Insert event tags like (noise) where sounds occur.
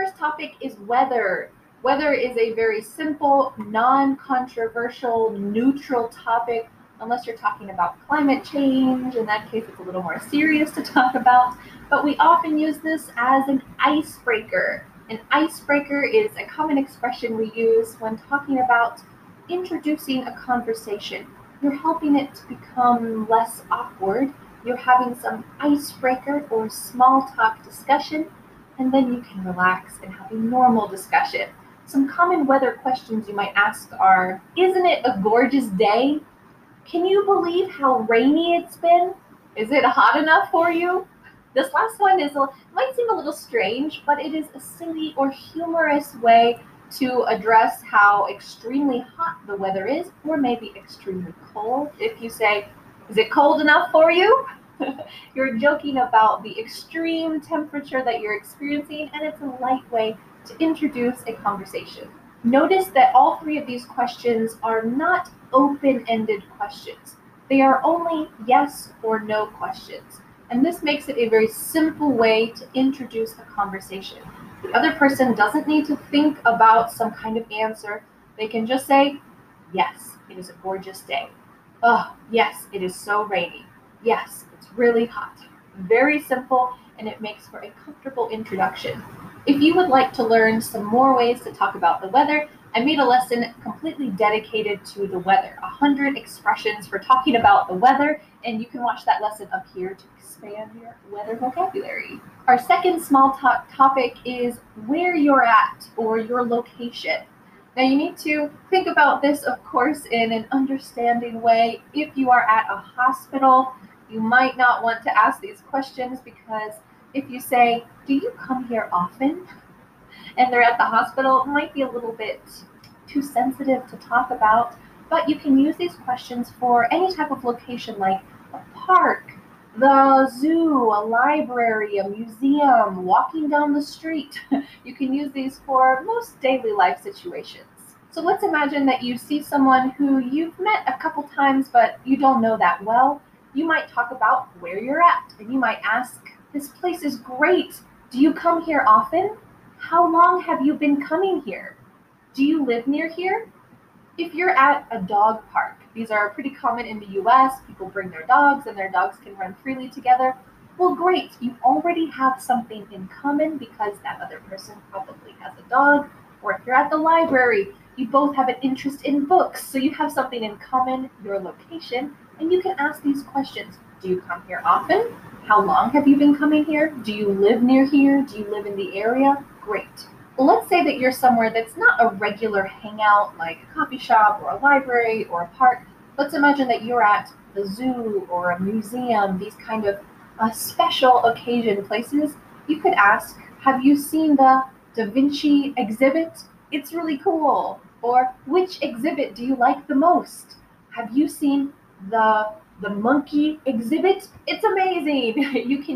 first topic is weather. Weather is a very simple, non controversial, neutral topic, unless you're talking about climate change. In that case, it's a little more serious to talk about. But we often use this as an icebreaker. An icebreaker is a common expression we use when talking about introducing a conversation. You're helping it to become less awkward. You're having some icebreaker or small talk discussion, and then you can relax and have a normal discussion. Some common weather questions you might ask are Isn't it a gorgeous day? Can you believe how rainy it's been? Is it hot enough for you? This last one is might seem a little strange, but it is a silly or humorous way to address how extremely hot the weather is, or maybe extremely cold. If you say, Is it cold enough for you? (laughs) you're joking about the extreme temperature that you're experiencing, and it's a light way to introduce a conversation. Notice that all three of these questions are not open ended questions, they are only yes or no questions. And this makes it a very simple way to introduce a conversation. The other person doesn't need to think about some kind of answer. They can just say, Yes, it is a gorgeous day. Oh, yes, it is so rainy. Yes, it's really hot. Very simple, and it makes for a comfortable introduction. If you would like to learn some more ways to talk about the weather, I made a lesson completely dedicated to the weather 100 expressions for talking about the weather, and you can watch that lesson up here to expand your weather vocabulary. Our second small talk topic is where you're at or your location. Now, you need to think about this, of course, in an understanding way. If you are at a hospital, you might not want to ask these questions because if you say, Do you come here often? and they're at the hospital, it might be a little bit too sensitive to talk about. But you can use these questions for any type of location like a park, the zoo, a library, a museum, walking down the street. (laughs) you can use these for most daily life situations. So let's imagine that you see someone who you've met a couple times but you don't know that well. You might talk about where you're at and you might ask, This place is great. Do you come here often? How long have you been coming here? Do you live near here? If you're at a dog park, these are pretty common in the US. People bring their dogs and their dogs can run freely together. Well, great. You already have something in common because that other person probably has a dog. Or if you're at the library, you both have an interest in books. So you have something in common, your location, and you can ask these questions. Do you come here often? How long have you been coming here? Do you live near here? Do you live in the area? Great. Let's say that you're somewhere that's not a regular hangout like a coffee shop or a library or a park. Let's imagine that you're at the zoo or a museum, these kind of uh, special occasion places. You could ask, Have you seen the Da Vinci exhibit? It's really cool. Or which exhibit do you like the most? Have you seen the the monkey exhibit? It's amazing. (laughs) you can